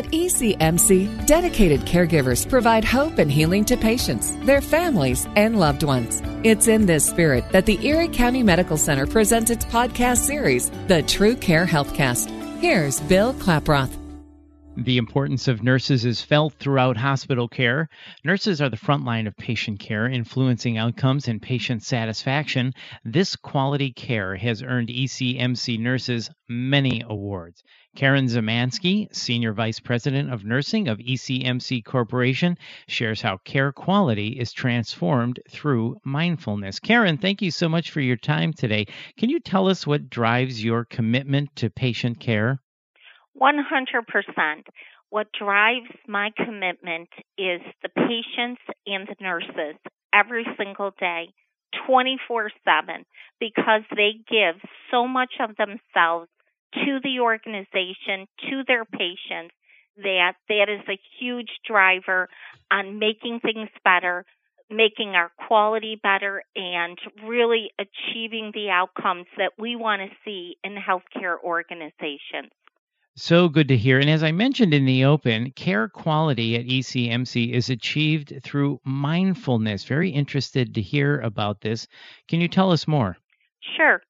At ECMC, dedicated caregivers provide hope and healing to patients, their families, and loved ones. It's in this spirit that the Erie County Medical Center presents its podcast series, The True Care Healthcast. Here's Bill Klaproth. The importance of nurses is felt throughout hospital care. Nurses are the front line of patient care, influencing outcomes and patient satisfaction. This quality care has earned ECMC nurses many awards. Karen Ziemianski, Senior Vice President of Nursing of ECMC Corporation, shares how care quality is transformed through mindfulness. Karen, thank you so much for your time today. Can you tell us what drives your commitment to patient care? 100%. What drives my commitment is the patients and the nurses every single day, 24 7, because they give so much of themselves to the organization, to their patients, that that is a huge driver on making things better, making our quality better, and really achieving the outcomes that we want to see in healthcare organizations. So good to hear. And as I mentioned in the open, care quality at ECMC is achieved through mindfulness. Very interested to hear about this. Can you tell us more? Sure.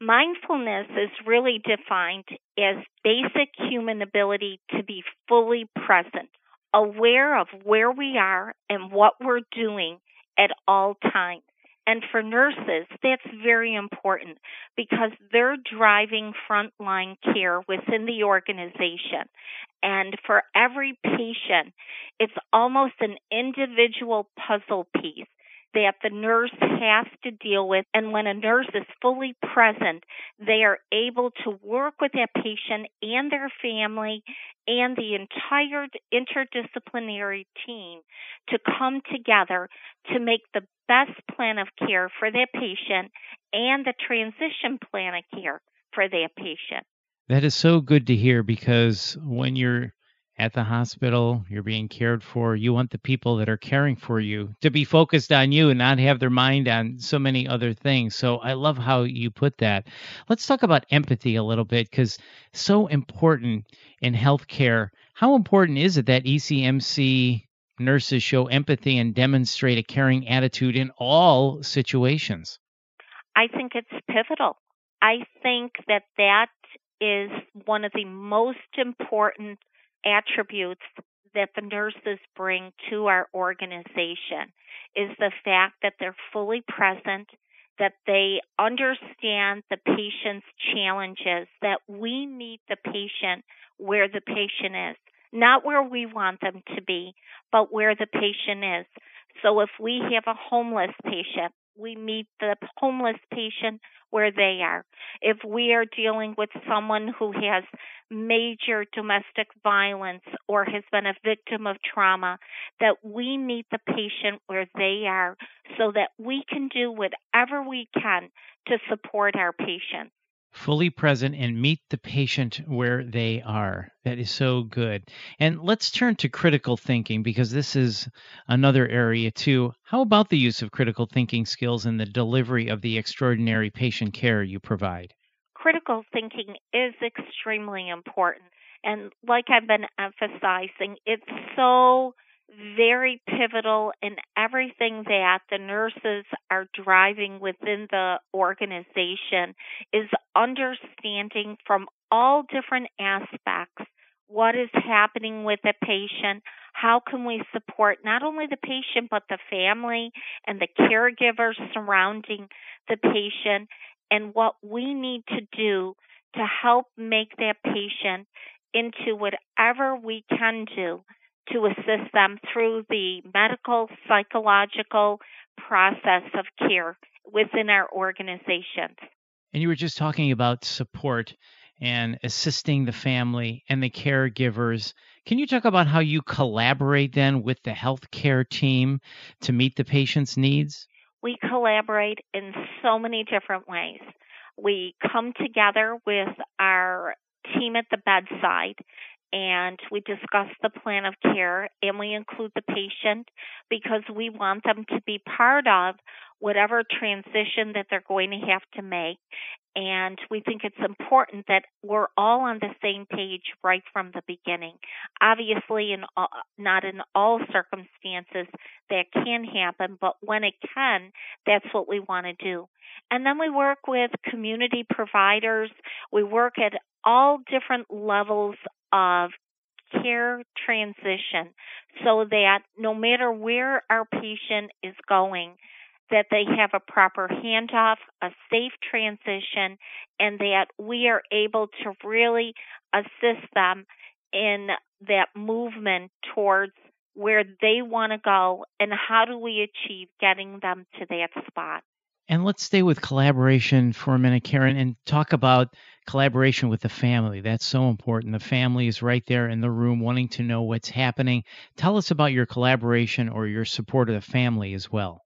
Mindfulness is really defined as basic human ability to be fully present, aware of where we are and what we're doing at all times. And for nurses, that's very important because they're driving frontline care within the organization. And for every patient, it's almost an individual puzzle piece that the nurse has to deal with. And when a nurse is fully present, they are able to work with that patient and their family and the entire interdisciplinary team to come together to make the best plan of care for that patient and the transition plan of care for that patient. That is so good to hear because when you're at the hospital, you're being cared for. You want the people that are caring for you to be focused on you and not have their mind on so many other things. So I love how you put that. Let's talk about empathy a little bit because so important in healthcare. How important is it that ECMC nurses show empathy and demonstrate a caring attitude in all situations? I think it's pivotal. I think that that is one of the most important attributes that the nurses bring to our organization is the fact that they're fully present, that they understand the patient's challenges, that we meet the patient where the patient is, not where we want them to be, but where the patient is. So if we have a homeless patient, we meet the homeless patient where they are. If we are dealing with someone who has major domestic violence or has been a victim of trauma, that we meet the patient where they are so that we can do whatever we can to support our patients fully present and meet the patient where they are. That is so good. And let's turn to critical thinking because this is another area too. How about the use of critical thinking skills in the delivery of the extraordinary patient care you provide? Critical thinking is extremely important. And like I've been emphasizing, it's so very pivotal in everything that the nurses are driving within the organization is understanding from all different aspects what is happening with the patient, how can we support not only the patient but the family and the caregivers surrounding the patient and what we need to do to help make that patient into whatever we can do to assist them through the medical, psychological process of care within our organizations. And you were just talking about support and assisting the family and the caregivers. Can you talk about how you collaborate then with the healthcare team to meet the patient's needs? We collaborate in so many different ways. We come together with our team at the bedside and we discuss the plan of care and we include the patient because we want them to be part of whatever transition that they're going to have to make And we think it's important that we're all on the same page right from the beginning. Obviously, in all, not in all circumstances that can happen, but when it can, that's what we want to do. And then we work with community providers. We work at all different levels of care transition so that no matter where our patient is going, that they have a proper handoff, a safe transition, and that we are able to really assist them in that movement towards where they want to go and how do we achieve getting them to that spot. And let's stay with collaboration for a minute, Karen, and talk about collaboration with the family. That's so important. The family is right there in the room wanting to know what's happening. Tell us about your collaboration or your support of the family as well.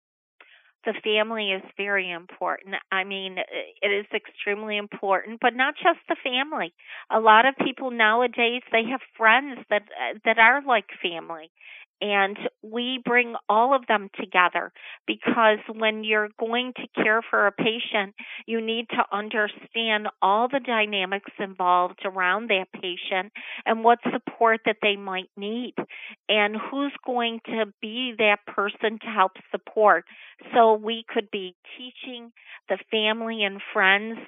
The family is very important. I mean, it is extremely important, but not just the family. A lot of people nowadays they have friends that uh, that are like family and we bring all of them together because when you're going to care for a patient, you need to understand all the dynamics involved around that patient and what support that they might need and who's going to be that person to help support. So we could be teaching the family and friends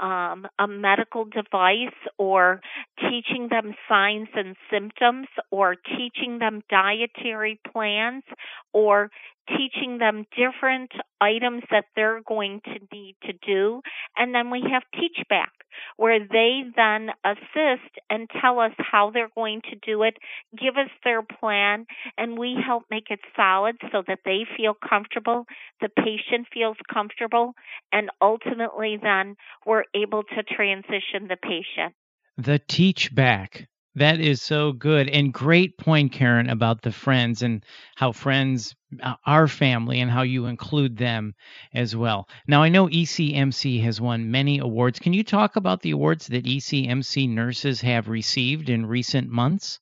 um, a medical device or teaching them signs and symptoms or teaching them dietary plans or teaching them different items that they're going to need to do. And then we have Teach Back, where they then assist and tell us how they're going to do it, give us their plan, and we help make it solid so that they feel comfortable, the patient feels comfortable, and ultimately then we're able to transition the patient. The Teach Back. That is so good. And great point, Karen, about the friends and how friends uh, are family and how you include them as well. Now, I know ECMC has won many awards. Can you talk about the awards that ECMC nurses have received in recent months?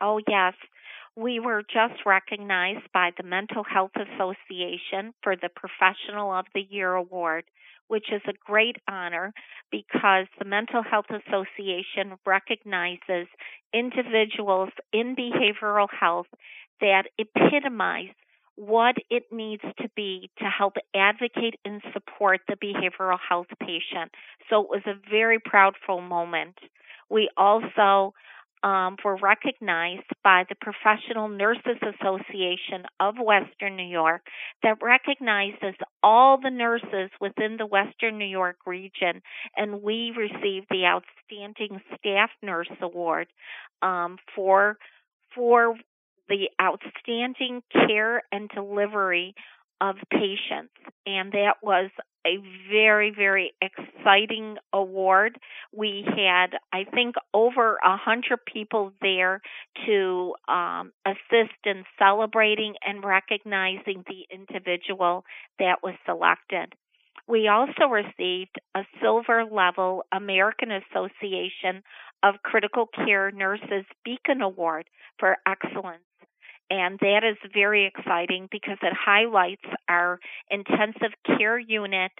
Oh, yes. We were just recognized by the Mental Health Association for the Professional of the Year award which is a great honor because the Mental Health Association recognizes individuals in behavioral health that epitomize what it needs to be to help advocate and support the behavioral health patient. So it was a very proudful moment. We also um, were recognized by the Professional Nurses Association of Western New York that recognizes all the nurses within the Western New York region, and we received the Outstanding Staff Nurse Award um, for for the outstanding care and delivery of patients. And that was a very, very exciting award. We had, I think, over a hundred people there to um, assist in celebrating and recognizing the individual that was selected. We also received a silver level American Association of Critical Care Nurses Beacon Award for excellence and that is very exciting because it highlights our intensive care unit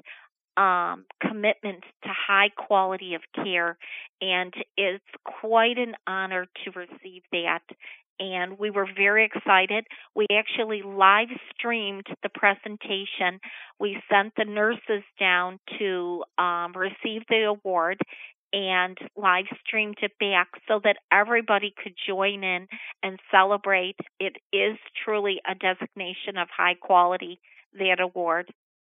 um, commitment to high quality of care, and it's quite an honor to receive that. And we were very excited. We actually live streamed the presentation. We sent the nurses down to um, receive the award, and live streamed it back so that everybody could join in and celebrate. It is truly a designation of high quality, that award.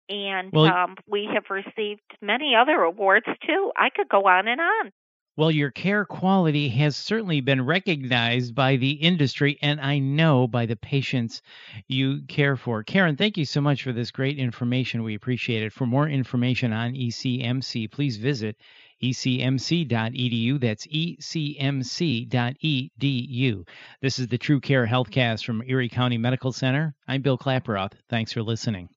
And well, um, we have received many other awards too. I could go on and on. Well, your care quality has certainly been recognized by the industry and I know by the patients you care for. Karen, thank you so much for this great information. We appreciate it. For more information on ECMC, please visit ecmc.edu. That's ecmc.edu. This is the True Care Healthcast from Erie County Medical Center. I'm Bill Klaproth. Thanks for listening.